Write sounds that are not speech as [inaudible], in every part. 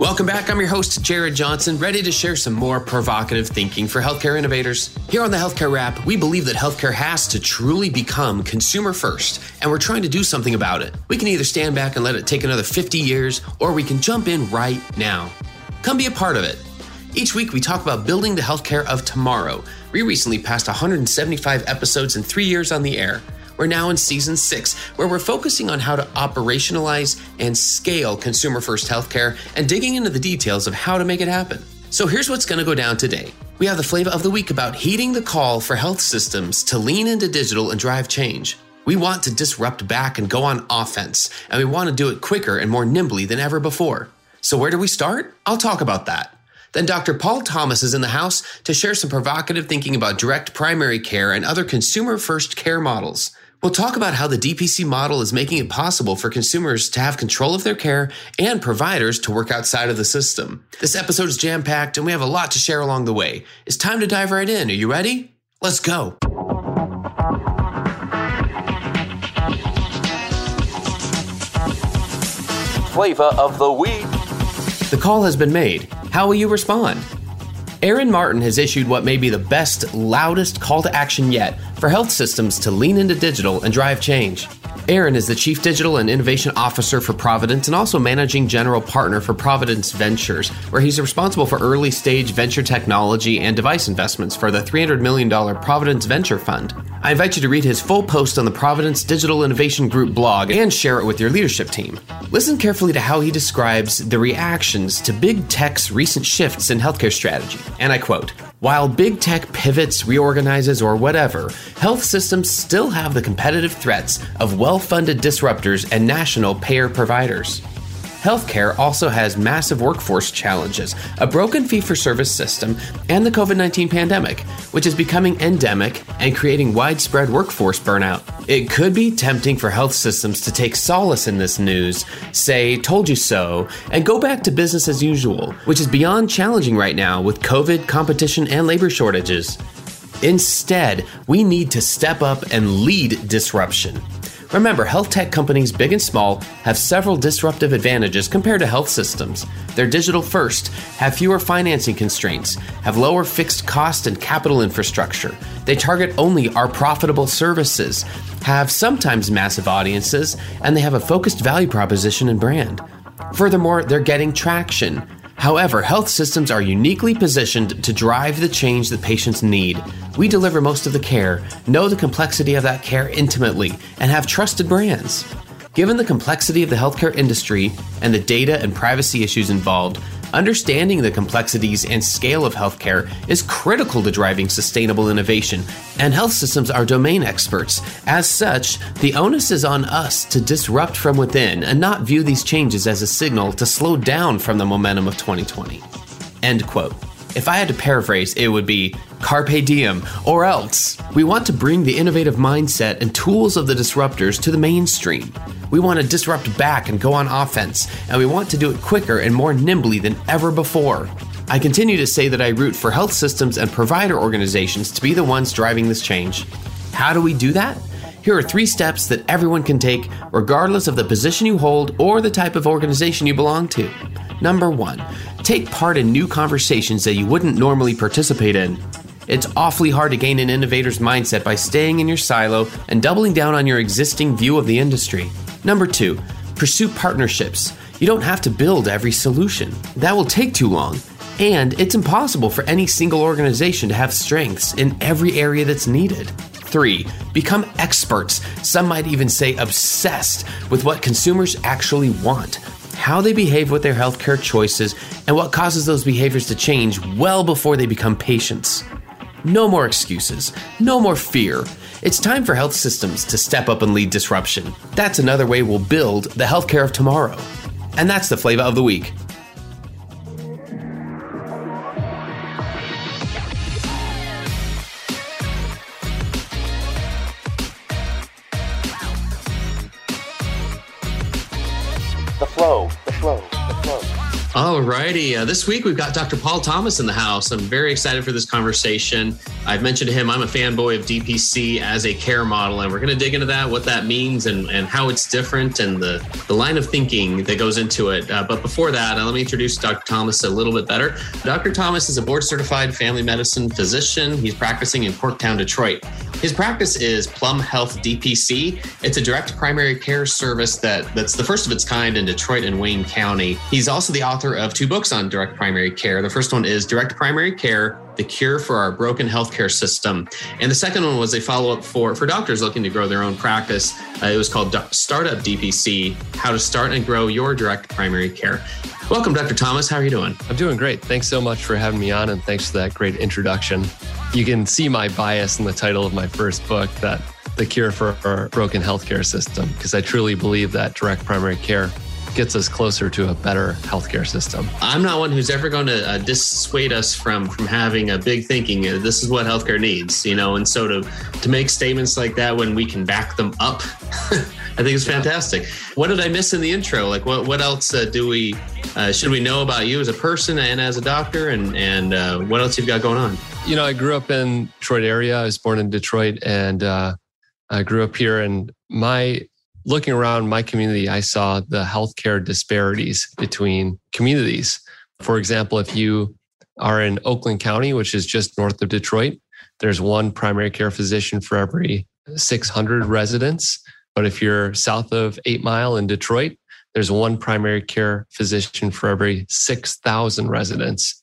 Welcome back. I'm your host, Jared Johnson, ready to share some more provocative thinking for healthcare innovators. Here on the Healthcare Rap, we believe that healthcare has to truly become consumer first, and we're trying to do something about it. We can either stand back and let it take another 50 years, or we can jump in right now. Come be a part of it. Each week, we talk about building the healthcare of tomorrow. We recently passed 175 episodes in three years on the air. We're now in season six, where we're focusing on how to operationalize and scale consumer first healthcare and digging into the details of how to make it happen. So here's what's going to go down today. We have the flavor of the week about heeding the call for health systems to lean into digital and drive change. We want to disrupt back and go on offense, and we want to do it quicker and more nimbly than ever before. So, where do we start? I'll talk about that. Then Dr. Paul Thomas is in the house to share some provocative thinking about direct primary care and other consumer first care models. We'll talk about how the DPC model is making it possible for consumers to have control of their care and providers to work outside of the system. This episode is jam packed and we have a lot to share along the way. It's time to dive right in. Are you ready? Let's go. Flavor of the week. The call has been made. How will you respond? Aaron Martin has issued what may be the best, loudest call to action yet for health systems to lean into digital and drive change. Aaron is the Chief Digital and Innovation Officer for Providence and also Managing General Partner for Providence Ventures, where he's responsible for early stage venture technology and device investments for the $300 million Providence Venture Fund. I invite you to read his full post on the Providence Digital Innovation Group blog and share it with your leadership team. Listen carefully to how he describes the reactions to big tech's recent shifts in healthcare strategy. And I quote, while big tech pivots, reorganizes, or whatever, health systems still have the competitive threats of well funded disruptors and national payer providers. Healthcare also has massive workforce challenges, a broken fee for service system, and the COVID 19 pandemic, which is becoming endemic and creating widespread workforce burnout. It could be tempting for health systems to take solace in this news, say, told you so, and go back to business as usual, which is beyond challenging right now with COVID, competition, and labor shortages. Instead, we need to step up and lead disruption. Remember, health tech companies, big and small, have several disruptive advantages compared to health systems. They're digital first, have fewer financing constraints, have lower fixed cost and capital infrastructure. They target only our profitable services, have sometimes massive audiences, and they have a focused value proposition and brand. Furthermore, they're getting traction. However, health systems are uniquely positioned to drive the change that patients need. We deliver most of the care, know the complexity of that care intimately, and have trusted brands. Given the complexity of the healthcare industry and the data and privacy issues involved, understanding the complexities and scale of healthcare is critical to driving sustainable innovation, and health systems are domain experts. As such, the onus is on us to disrupt from within and not view these changes as a signal to slow down from the momentum of 2020. End quote. If I had to paraphrase, it would be carpe diem, or else. We want to bring the innovative mindset and tools of the disruptors to the mainstream. We want to disrupt back and go on offense, and we want to do it quicker and more nimbly than ever before. I continue to say that I root for health systems and provider organizations to be the ones driving this change. How do we do that? Here are three steps that everyone can take, regardless of the position you hold or the type of organization you belong to. Number one, take part in new conversations that you wouldn't normally participate in. It's awfully hard to gain an innovator's mindset by staying in your silo and doubling down on your existing view of the industry. Number two, pursue partnerships. You don't have to build every solution, that will take too long. And it's impossible for any single organization to have strengths in every area that's needed. Three, become experts, some might even say obsessed, with what consumers actually want, how they behave with their healthcare choices, and what causes those behaviors to change well before they become patients. No more excuses, no more fear. It's time for health systems to step up and lead disruption. That's another way we'll build the healthcare of tomorrow. And that's the flavor of the week. Alrighty, uh, this week we've got Dr. Paul Thomas in the house. I'm very excited for this conversation. I've mentioned to him I'm a fanboy of DPC as a care model, and we're going to dig into that, what that means, and, and how it's different, and the, the line of thinking that goes into it. Uh, but before that, uh, let me introduce Dr. Thomas a little bit better. Dr. Thomas is a board certified family medicine physician. He's practicing in Corktown, Detroit. His practice is Plum Health DPC. It's a direct primary care service that, that's the first of its kind in Detroit and Wayne County. He's also the author of two books on direct primary care. The first one is Direct Primary Care The Cure for Our Broken Healthcare System. And the second one was a follow up for, for doctors looking to grow their own practice. Uh, it was called Startup DPC How to Start and Grow Your Direct Primary Care. Welcome, Dr. Thomas. How are you doing? I'm doing great. Thanks so much for having me on, and thanks for that great introduction. You can see my bias in the title of my first book that the cure for our broken healthcare system, because I truly believe that direct primary care gets us closer to a better healthcare system. I'm not one who's ever going to uh, dissuade us from from having a big thinking. Uh, this is what healthcare needs, you know. And so to to make statements like that when we can back them up, [laughs] I think it's fantastic. What did I miss in the intro? Like, what what else uh, do we uh, should we know about you as a person and as a doctor, and and uh, what else you've got going on? You know, I grew up in Detroit area. I was born in Detroit, and uh, I grew up here. And my looking around my community, I saw the healthcare disparities between communities. For example, if you are in Oakland County, which is just north of Detroit, there's one primary care physician for every 600 residents. But if you're south of Eight Mile in Detroit, there's one primary care physician for every 6,000 residents.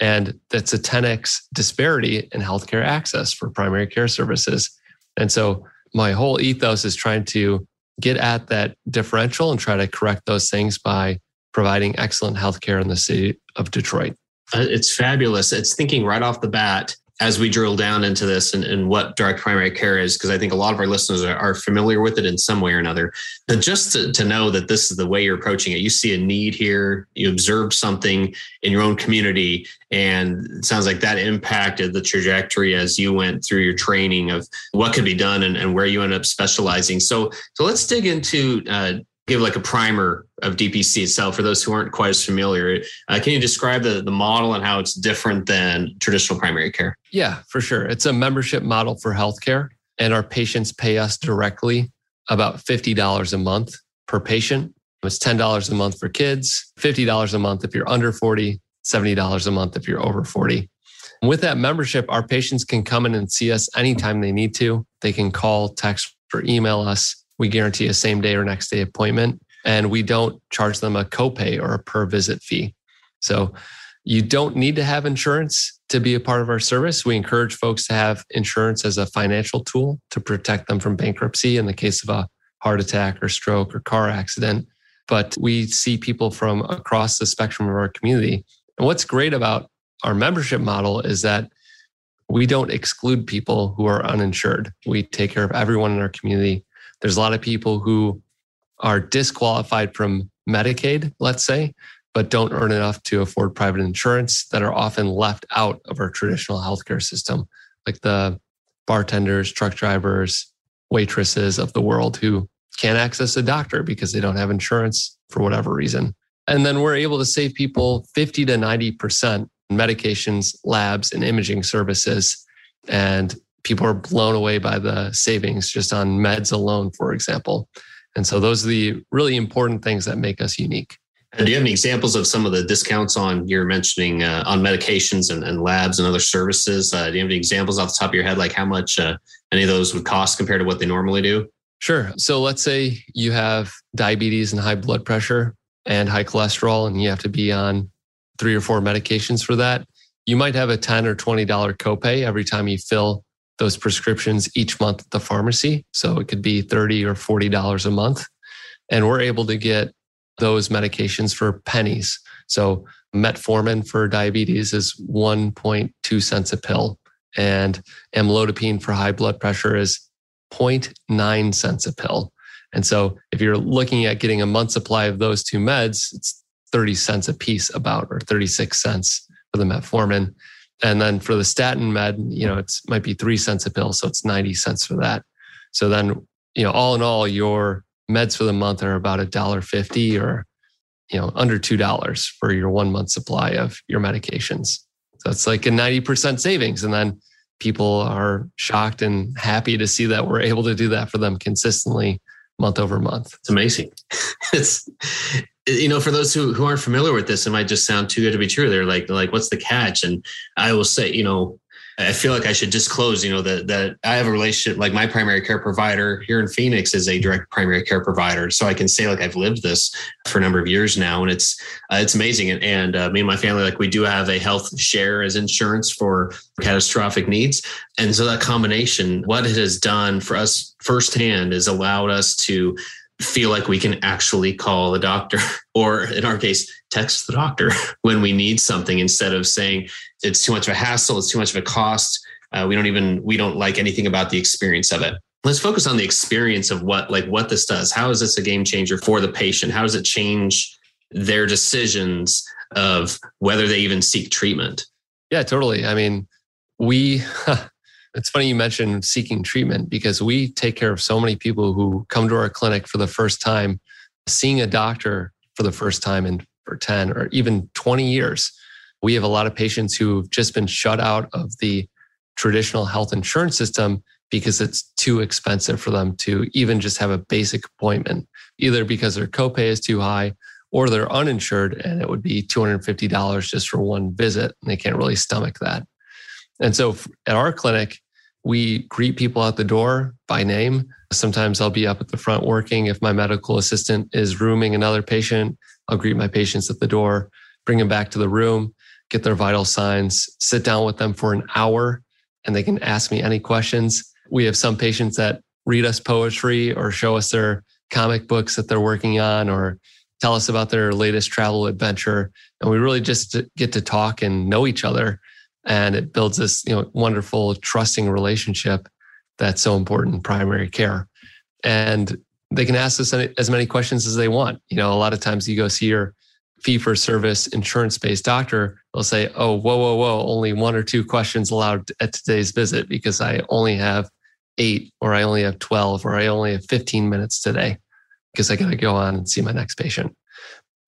And that's a 10x disparity in healthcare access for primary care services. And so my whole ethos is trying to get at that differential and try to correct those things by providing excellent healthcare in the city of Detroit. Uh, it's fabulous. It's thinking right off the bat as we drill down into this and, and what direct primary care is, because I think a lot of our listeners are, are, familiar with it in some way or another. But just to, to know that this is the way you're approaching it, you see a need here, you observe something in your own community, and it sounds like that impacted the trajectory as you went through your training of what could be done and, and where you ended up specializing. So, so let's dig into uh, give like a primer of DPC itself for those who aren't quite as familiar. Uh, can you describe the, the model and how it's different than traditional primary care? Yeah, for sure. It's a membership model for healthcare, and our patients pay us directly about $50 a month per patient. It's $10 a month for kids, $50 a month if you're under 40, $70 a month if you're over 40. with that membership, our patients can come in and see us anytime they need to. They can call, text, or email us we guarantee a same day or next day appointment, and we don't charge them a copay or a per visit fee. So you don't need to have insurance to be a part of our service. We encourage folks to have insurance as a financial tool to protect them from bankruptcy in the case of a heart attack or stroke or car accident. But we see people from across the spectrum of our community. And what's great about our membership model is that we don't exclude people who are uninsured. We take care of everyone in our community there's a lot of people who are disqualified from Medicaid, let's say, but don't earn enough to afford private insurance that are often left out of our traditional healthcare system, like the bartenders, truck drivers, waitresses of the world who can't access a doctor because they don't have insurance for whatever reason. And then we're able to save people 50 to 90% in medications, labs, and imaging services. And people are blown away by the savings just on meds alone, for example. And so those are the really important things that make us unique. do you have any examples of some of the discounts on you're mentioning uh, on medications and, and, labs and other services? Uh, do you have any examples off the top of your head, like how much uh, any of those would cost compared to what they normally do? Sure. So let's say you have diabetes and high blood pressure and high cholesterol, and you have to be on three or four medications for that. You might have a 10 or $20 copay every time you fill those prescriptions each month at the pharmacy. So it could be 30 or $40 a month. And we're able to get those medications for pennies. So metformin for diabetes is 1.2 cents a pill, and amlodipine for high blood pressure is 0.9 cents a pill. And so if you're looking at getting a month supply of those two meds, it's 30 cents a piece about, or 36 cents for the metformin. And then for the statin med, you know, it's might be three cents a pill. So it's 90 cents for that. So then, you know, all in all, your meds for the month are about a dollar fifty or you know under two dollars for your one month supply of your medications so it's like a 90% savings and then people are shocked and happy to see that we're able to do that for them consistently month over month it's amazing [laughs] it's you know for those who, who aren't familiar with this it might just sound too good to be true they're like like what's the catch and i will say you know I feel like I should disclose, you know, that that I have a relationship. Like my primary care provider here in Phoenix is a direct primary care provider, so I can say like I've lived this for a number of years now, and it's uh, it's amazing. And, and uh, me and my family, like we do have a health share as insurance for catastrophic needs, and so that combination, what it has done for us firsthand, has allowed us to feel like we can actually call the doctor [laughs] or in our case text the doctor [laughs] when we need something instead of saying it's too much of a hassle it's too much of a cost uh, we don't even we don't like anything about the experience of it. Let's focus on the experience of what like what this does. How is this a game changer for the patient? How does it change their decisions of whether they even seek treatment? Yeah totally. I mean we [laughs] It's funny you mentioned seeking treatment because we take care of so many people who come to our clinic for the first time, seeing a doctor for the first time in for 10 or even 20 years. We have a lot of patients who've just been shut out of the traditional health insurance system because it's too expensive for them to even just have a basic appointment, either because their copay is too high or they're uninsured and it would be $250 just for one visit and they can't really stomach that. And so at our clinic, we greet people at the door by name. Sometimes I'll be up at the front working. If my medical assistant is rooming another patient, I'll greet my patients at the door, bring them back to the room, get their vital signs, sit down with them for an hour, and they can ask me any questions. We have some patients that read us poetry or show us their comic books that they're working on or tell us about their latest travel adventure. And we really just get to talk and know each other and it builds this you know wonderful trusting relationship that's so important in primary care. And they can ask us as many questions as they want. You know a lot of times you go see your fee for service insurance based doctor they'll say oh whoa whoa whoa only one or two questions allowed at today's visit because i only have eight or i only have 12 or i only have 15 minutes today because i got to go on and see my next patient.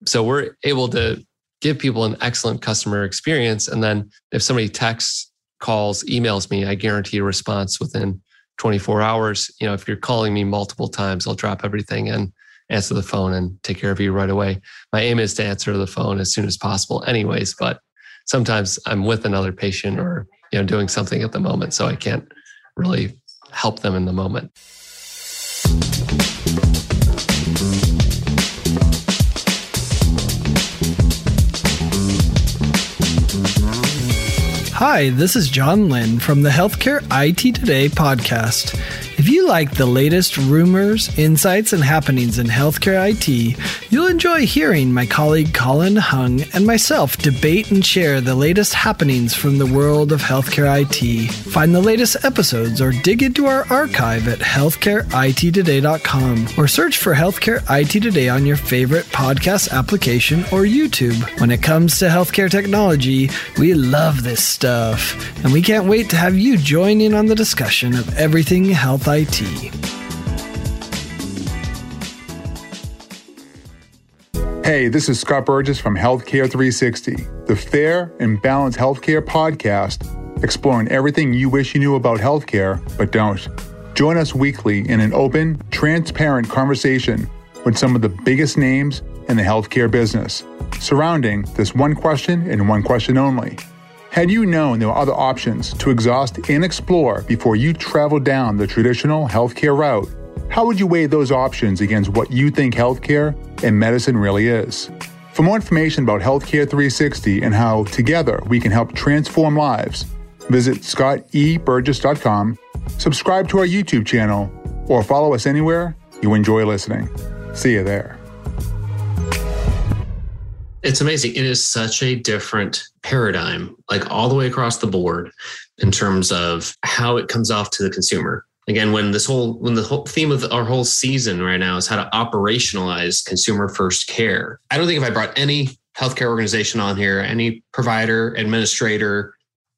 So we're able to give people an excellent customer experience. And then if somebody texts, calls, emails me, I guarantee a response within 24 hours. You know, if you're calling me multiple times, I'll drop everything and answer the phone and take care of you right away. My aim is to answer the phone as soon as possible, anyways, but sometimes I'm with another patient or, you know, doing something at the moment. So I can't really help them in the moment. Hi, this is John Lynn from the Healthcare IT Today podcast. If you like the latest rumors, insights, and happenings in healthcare IT, you'll enjoy hearing my colleague Colin Hung and myself debate and share the latest happenings from the world of healthcare IT. Find the latest episodes or dig into our archive at healthcareittoday.com or search for Healthcare IT Today on your favorite podcast application or YouTube. When it comes to healthcare technology, we love this stuff, and we can't wait to have you join in on the discussion of everything health IT. Hey, this is Scott Burgess from Healthcare 360, the fair and balanced healthcare podcast exploring everything you wish you knew about healthcare but don't. Join us weekly in an open, transparent conversation with some of the biggest names in the healthcare business, surrounding this one question and one question only. Had you known there were other options to exhaust and explore before you traveled down the traditional healthcare route, how would you weigh those options against what you think healthcare and medicine really is? For more information about Healthcare 360 and how together we can help transform lives, visit scotteburgess.com, subscribe to our YouTube channel, or follow us anywhere you enjoy listening. See you there. It's amazing. It is such a different paradigm, like all the way across the board, in terms of how it comes off to the consumer. Again, when this whole when the whole theme of our whole season right now is how to operationalize consumer first care. I don't think if I brought any healthcare organization on here, any provider, administrator,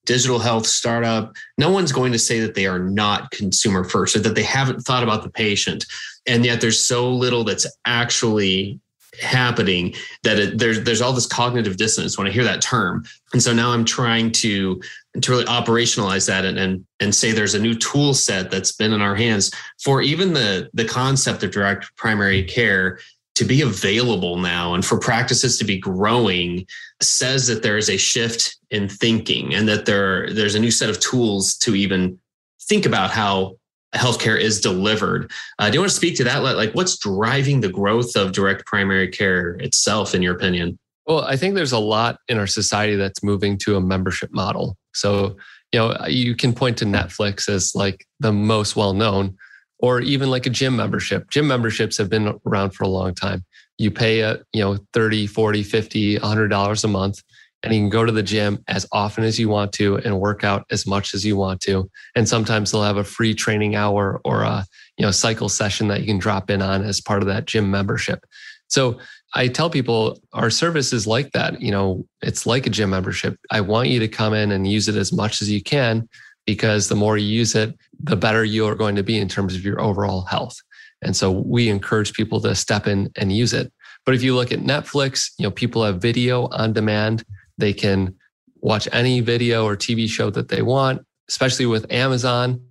digital health startup, no one's going to say that they are not consumer first or that they haven't thought about the patient. And yet there's so little that's actually happening that it, there's there's all this cognitive dissonance when I hear that term. And so now I'm trying to to really operationalize that and, and and say there's a new tool set that's been in our hands for even the the concept of direct primary care to be available now and for practices to be growing says that there is a shift in thinking and that there there's a new set of tools to even think about how healthcare is delivered. Uh, do you want to speak to that? Like, what's driving the growth of direct primary care itself, in your opinion? Well, I think there's a lot in our society that's moving to a membership model. So, you know, you can point to Netflix as like the most well known, or even like a gym membership. Gym memberships have been around for a long time. You pay a, you know, 30, 40, 50, $100 a month and you can go to the gym as often as you want to and work out as much as you want to. And sometimes they'll have a free training hour or a, you know, cycle session that you can drop in on as part of that gym membership. So I tell people our service is like that. You know, it's like a gym membership. I want you to come in and use it as much as you can because the more you use it, the better you are going to be in terms of your overall health. And so we encourage people to step in and use it. But if you look at Netflix, you know, people have video on demand. They can watch any video or TV show that they want, especially with Amazon.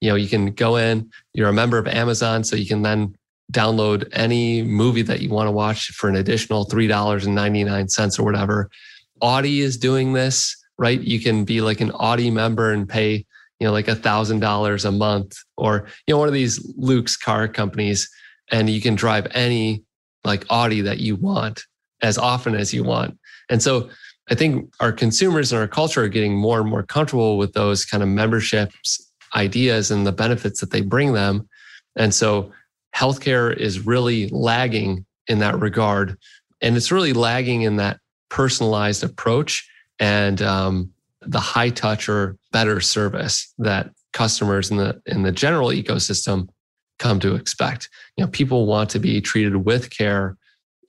You know, you can go in, you're a member of Amazon, so you can then download any movie that you want to watch for an additional $3.99 or whatever. Audi is doing this, right? You can be like an Audi member and pay, you know, like a thousand dollars a month or, you know, one of these Luke's car companies and you can drive any like Audi that you want as often as you want. And so I think our consumers and our culture are getting more and more comfortable with those kind of memberships ideas and the benefits that they bring them. And so healthcare is really lagging in that regard. And it's really lagging in that personalized approach and um, the high touch or better service that customers in the in the general ecosystem come to expect. You know, people want to be treated with care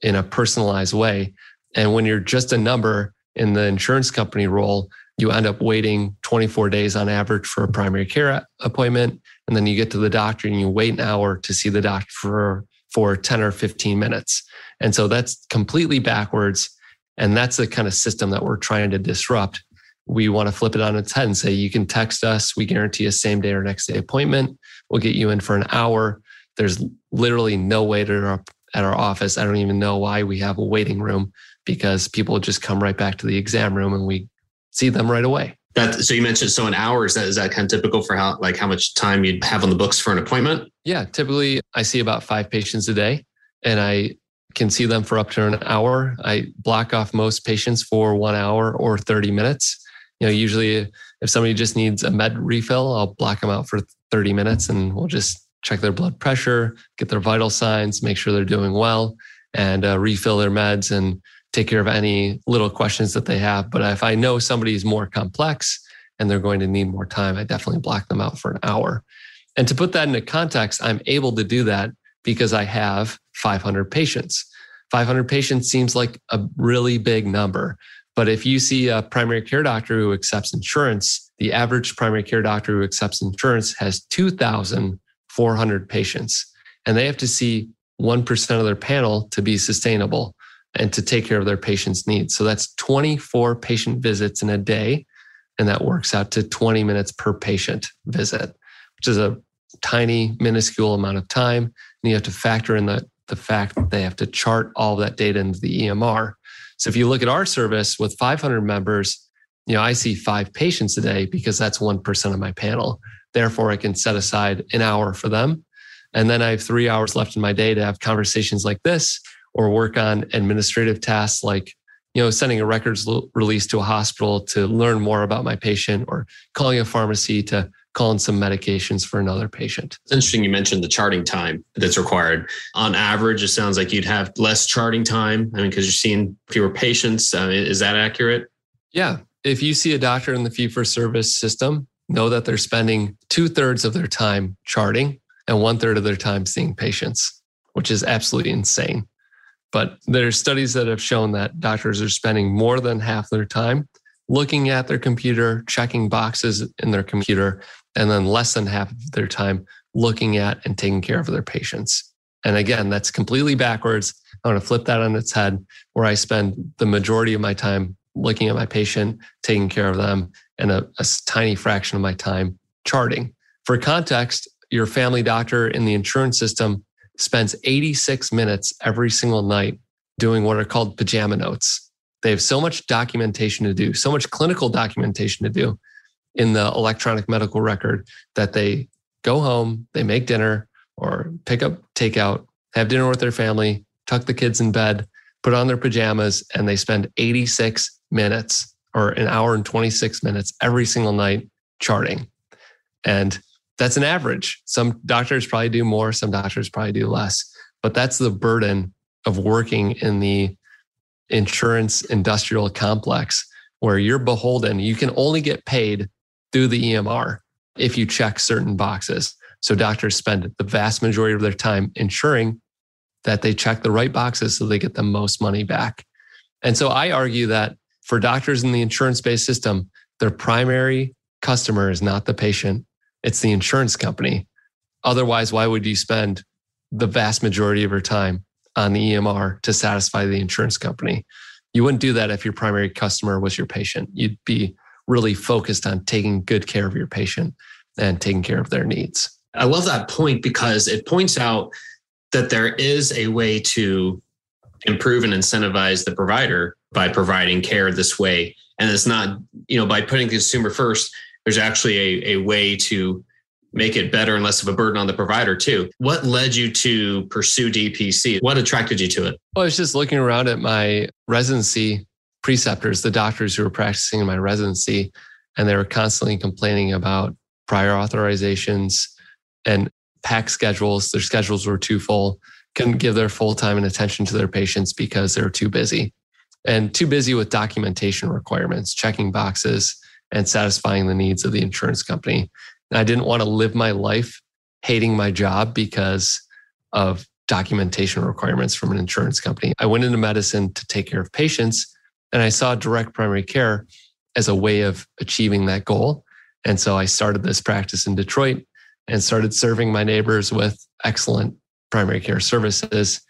in a personalized way. And when you're just a number, in the insurance company role, you end up waiting 24 days on average for a primary care appointment. And then you get to the doctor and you wait an hour to see the doctor for, for 10 or 15 minutes. And so that's completely backwards. And that's the kind of system that we're trying to disrupt. We want to flip it on its head and say, you can text us. We guarantee a same day or next day appointment. We'll get you in for an hour. There's literally no at our, at our office. I don't even know why we have a waiting room because people just come right back to the exam room and we see them right away. That so you mentioned so in hours that is that kind of typical for how like how much time you'd have on the books for an appointment? Yeah, typically I see about five patients a day, and I can see them for up to an hour. I block off most patients for one hour or thirty minutes. You know, usually if somebody just needs a med refill, I'll block them out for thirty minutes, and we'll just check their blood pressure, get their vital signs, make sure they're doing well, and uh, refill their meds and take care of any little questions that they have. But if I know somebody is more complex and they're going to need more time, I definitely block them out for an hour. And to put that into context, I'm able to do that because I have 500 patients. 500 patients seems like a really big number. But if you see a primary care doctor who accepts insurance, the average primary care doctor who accepts insurance has 2,400 patients, and they have to see 1% of their panel to be sustainable and to take care of their patients' needs. So that's 24 patient visits in a day. And that works out to 20 minutes per patient visit, which is a tiny, minuscule amount of time. And you have to factor in the the fact that they have to chart all that data into the EMR. So if you look at our service with 500 members, you know, I see five patients a day because that's 1% of my panel. Therefore, I can set aside an hour for them. And then I have three hours left in my day to have conversations like this or work on administrative tasks like you know sending a records release to a hospital to learn more about my patient or calling a pharmacy to call in some medications for another patient. It's interesting you mentioned the charting time that's required. On average, it sounds like you'd have less charting time. I mean, because you're seeing fewer patients. Uh, is that accurate? Yeah. If you see a doctor in the fee for service system, know that they're spending two thirds of their time charting and one third of their time seeing patients, which is absolutely insane. But there are studies that have shown that doctors are spending more than half their time looking at their computer, checking boxes in their computer, and then less than half of their time looking at and taking care of their patients. And again, that's completely backwards. I want to flip that on its head, where I spend the majority of my time looking at my patient, taking care of them, and a, a tiny fraction of my time charting. For context, your family doctor in the insurance system spends 86 minutes every single night doing what are called pajama notes. They have so much documentation to do, so much clinical documentation to do in the electronic medical record that they go home, they make dinner or pick up takeout, have dinner with their family, tuck the kids in bed, put on their pajamas, and they spend 86 minutes or an hour and 26 minutes every single night charting. And that's an average. Some doctors probably do more, some doctors probably do less, but that's the burden of working in the insurance industrial complex where you're beholden. You can only get paid through the EMR if you check certain boxes. So doctors spend the vast majority of their time ensuring that they check the right boxes so they get the most money back. And so I argue that for doctors in the insurance based system, their primary customer is not the patient, it's the insurance company. Otherwise, why would you spend the vast majority of your time on the EMR to satisfy the insurance company? You wouldn't do that if your primary customer was your patient. You'd be really focused on taking good care of your patient and taking care of their needs. I love that point because it points out that there is a way to improve and incentivize the provider by providing care this way. And it's not, you know, by putting the consumer first, there's actually a, a way to make it better and less of a burden on the provider too. What led you to pursue DPC? What attracted you to it? Well, I was just looking around at my residency preceptors, the doctors who were practicing in my residency, and they were constantly complaining about prior authorizations and pack schedules. Their schedules were too full, couldn't give their full time and attention to their patients because they were too busy and too busy with documentation requirements, checking boxes, and satisfying the needs of the insurance company. And I didn't want to live my life hating my job because of documentation requirements from an insurance company. I went into medicine to take care of patients and I saw direct primary care as a way of achieving that goal. And so I started this practice in Detroit and started serving my neighbors with excellent primary care services.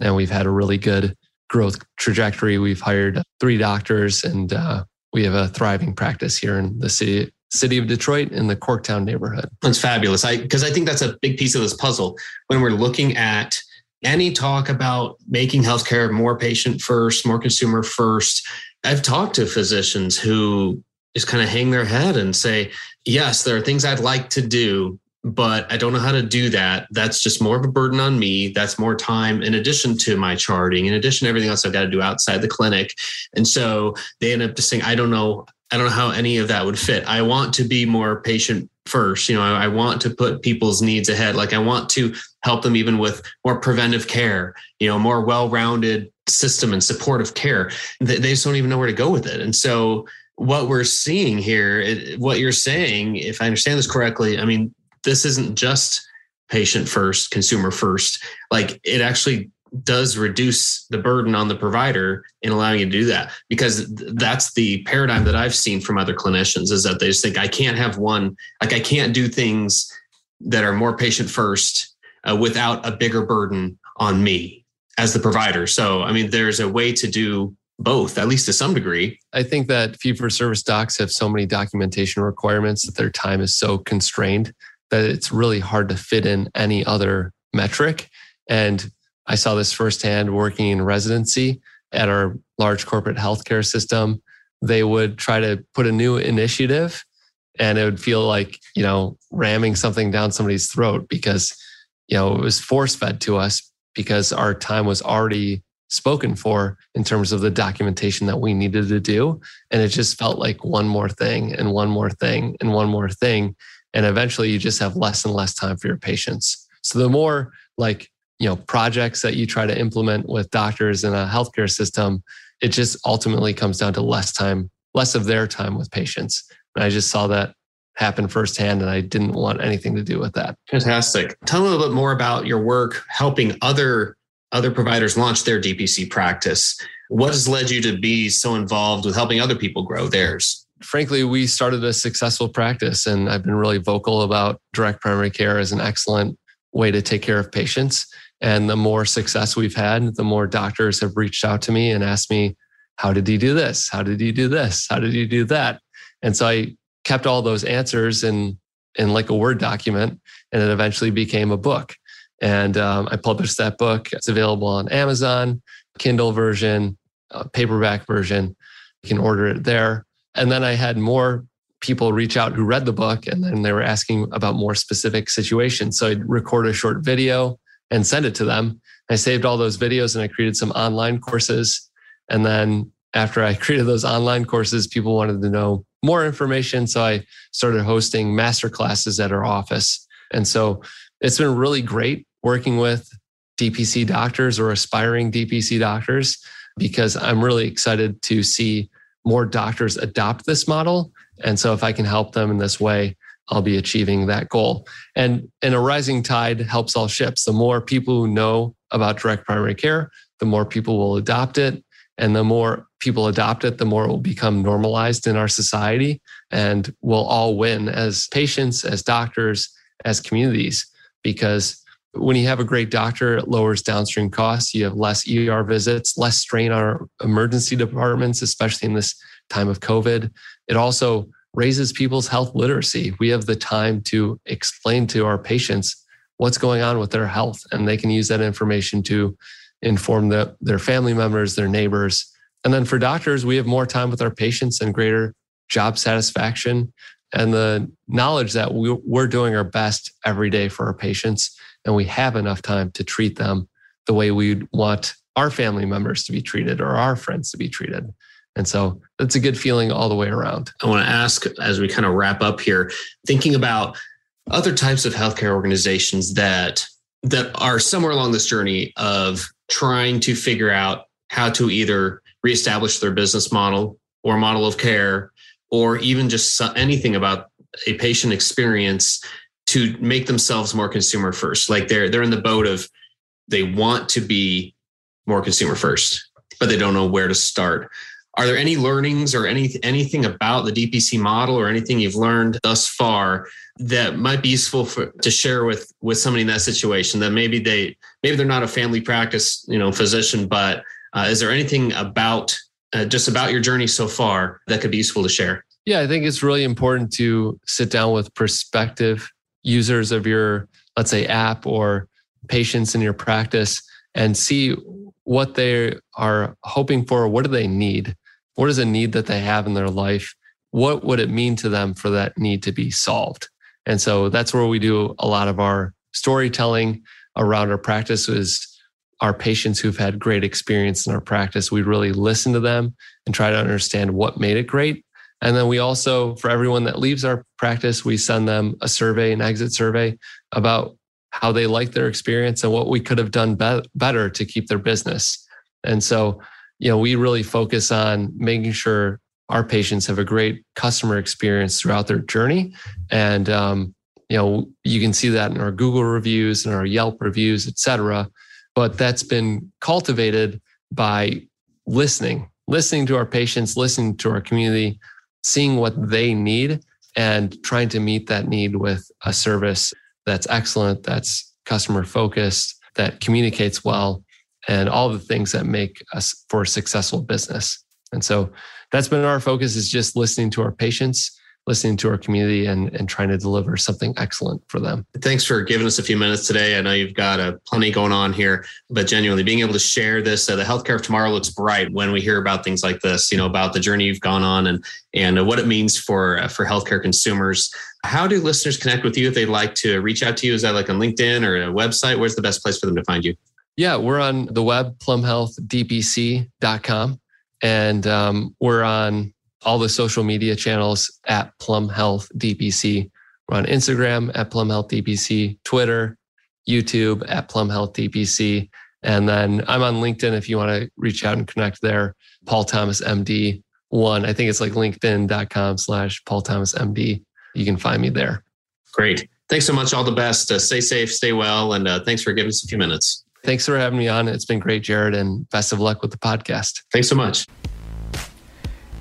And we've had a really good growth trajectory. We've hired three doctors and uh, we have a thriving practice here in the city city of Detroit in the Corktown neighborhood. That's fabulous. I because I think that's a big piece of this puzzle when we're looking at any talk about making healthcare more patient first, more consumer first. I've talked to physicians who just kind of hang their head and say, "Yes, there are things I'd like to do, but I don't know how to do that. That's just more of a burden on me. That's more time in addition to my charting, in addition to everything else I've got to do outside the clinic. And so they end up just saying, I don't know, I don't know how any of that would fit. I want to be more patient first. You know, I, I want to put people's needs ahead. Like I want to help them even with more preventive care, you know, more well-rounded system and supportive care. They, they just don't even know where to go with it. And so what we're seeing here, what you're saying, if I understand this correctly, I mean, this isn't just patient first, consumer first. Like it actually does reduce the burden on the provider in allowing you to do that because that's the paradigm that I've seen from other clinicians is that they just think I can't have one like I can't do things that are more patient first uh, without a bigger burden on me as the provider. So I mean there's a way to do both at least to some degree. I think that fee for service docs have so many documentation requirements that their time is so constrained that it's really hard to fit in any other metric. And I saw this firsthand working in residency at our large corporate healthcare system. They would try to put a new initiative and it would feel like, you know, ramming something down somebody's throat because, you know, it was force fed to us because our time was already spoken for in terms of the documentation that we needed to do. And it just felt like one more thing and one more thing and one more thing. And eventually you just have less and less time for your patients. So the more like, you know, projects that you try to implement with doctors in a healthcare system, it just ultimately comes down to less time, less of their time with patients. And I just saw that happen firsthand and I didn't want anything to do with that. Fantastic. Tell me a little bit more about your work helping other other providers launch their DPC practice. What has led you to be so involved with helping other people grow theirs? Frankly, we started a successful practice and I've been really vocal about direct primary care as an excellent way to take care of patients. And the more success we've had, the more doctors have reached out to me and asked me, How did you do this? How did you do this? How did you do that? And so I kept all those answers in in like a word document and it eventually became a book and um, i published that book it's available on amazon kindle version uh, paperback version you can order it there and then i had more people reach out who read the book and then they were asking about more specific situations so i'd record a short video and send it to them i saved all those videos and i created some online courses and then after i [laughs] created those online courses people wanted to know more information. So I started hosting master classes at our office. And so it's been really great working with DPC doctors or aspiring DPC doctors because I'm really excited to see more doctors adopt this model. And so if I can help them in this way, I'll be achieving that goal. And, and a rising tide helps all ships. The more people who know about direct primary care, the more people will adopt it. And the more people adopt it, the more it will become normalized in our society. And we'll all win as patients, as doctors, as communities, because when you have a great doctor, it lowers downstream costs. You have less ER visits, less strain on our emergency departments, especially in this time of COVID. It also raises people's health literacy. We have the time to explain to our patients what's going on with their health, and they can use that information to inform the, their family members, their neighbors, and then for doctors, we have more time with our patients and greater job satisfaction and the knowledge that we're doing our best every day for our patients and we have enough time to treat them the way we'd want our family members to be treated or our friends to be treated. And so that's a good feeling all the way around. I want to ask as we kind of wrap up here, thinking about other types of healthcare organizations that that are somewhere along this journey of trying to figure out how to either reestablish their business model or model of care, or even just anything about a patient experience to make themselves more consumer first. Like they're they're in the boat of they want to be more consumer first, but they don't know where to start. Are there any learnings or any anything about the DPC model or anything you've learned thus far that might be useful for to share with with somebody in that situation that maybe they maybe they're not a family practice you know physician but uh, is there anything about uh, just about your journey so far that could be useful to share? Yeah, I think it's really important to sit down with prospective users of your, let's say, app or patients in your practice and see what they are hoping for. What do they need? What is a need that they have in their life? What would it mean to them for that need to be solved? And so that's where we do a lot of our storytelling around our practice is our patients who've had great experience in our practice, we really listen to them and try to understand what made it great. And then we also, for everyone that leaves our practice, we send them a survey, an exit survey about how they like their experience and what we could have done be- better to keep their business. And so, you know, we really focus on making sure our patients have a great customer experience throughout their journey. And, um, you know, you can see that in our Google reviews and our Yelp reviews, et cetera but that's been cultivated by listening, listening to our patients, listening to our community, seeing what they need and trying to meet that need with a service that's excellent, that's customer focused, that communicates well, and all the things that make us for a successful business. And so that's been our focus is just listening to our patients listening to our community and, and trying to deliver something excellent for them. Thanks for giving us a few minutes today. I know you've got a uh, plenty going on here, but genuinely being able to share this, uh, the healthcare of tomorrow looks bright when we hear about things like this, you know, about the journey you've gone on and, and uh, what it means for, uh, for healthcare consumers. How do listeners connect with you if they'd like to reach out to you? Is that like on LinkedIn or a website? Where's the best place for them to find you? Yeah, we're on the web, plumhealthdpc.com. And um, we're on all the social media channels at Plum Health DPC. We're on Instagram at Plum Health DPC, Twitter, YouTube at Plum Health DPC. And then I'm on LinkedIn if you want to reach out and connect there. Paul Thomas MD one. I think it's like linkedin.com slash Paul Thomas MD. You can find me there. Great. Thanks so much. All the best. Uh, stay safe, stay well. And uh, thanks for giving us a few minutes. Thanks for having me on. It's been great, Jared, and best of luck with the podcast. Thanks so much.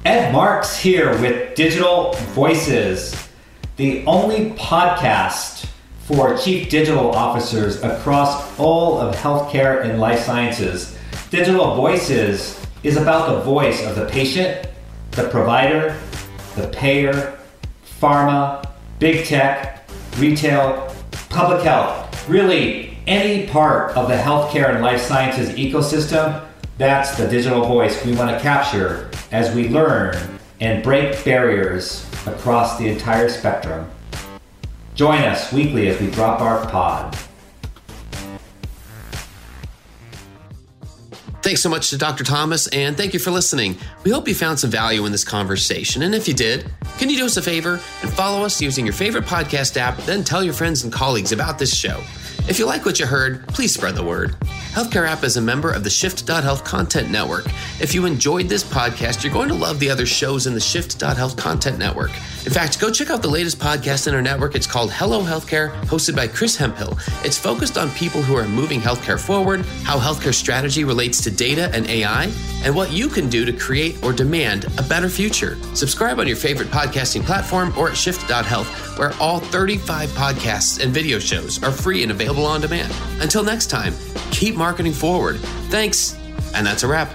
Ed Marx here with Digital Voices, the only podcast for chief digital officers across all of healthcare and life sciences. Digital Voices is about the voice of the patient, the provider, the payer, pharma, big tech, retail, public health, really any part of the healthcare and life sciences ecosystem. That's the digital voice we want to capture as we learn and break barriers across the entire spectrum. Join us weekly as we drop our pod. Thanks so much to Dr. Thomas, and thank you for listening. We hope you found some value in this conversation. And if you did, can you do us a favor and follow us using your favorite podcast app, then tell your friends and colleagues about this show? If you like what you heard, please spread the word. Healthcare Rap is a member of the Shift.Health Content Network. If you enjoyed this podcast, you're going to love the other shows in the Shift.Health Content Network. In fact, go check out the latest podcast in our network. It's called Hello Healthcare, hosted by Chris Hemphill. It's focused on people who are moving healthcare forward, how healthcare strategy relates to data and AI, and what you can do to create or demand a better future. Subscribe on your favorite podcasting platform or at Shift.Health, where all 35 podcasts and video shows are free and available on demand. Until next time, keep marketing forward. Thanks, and that's a wrap.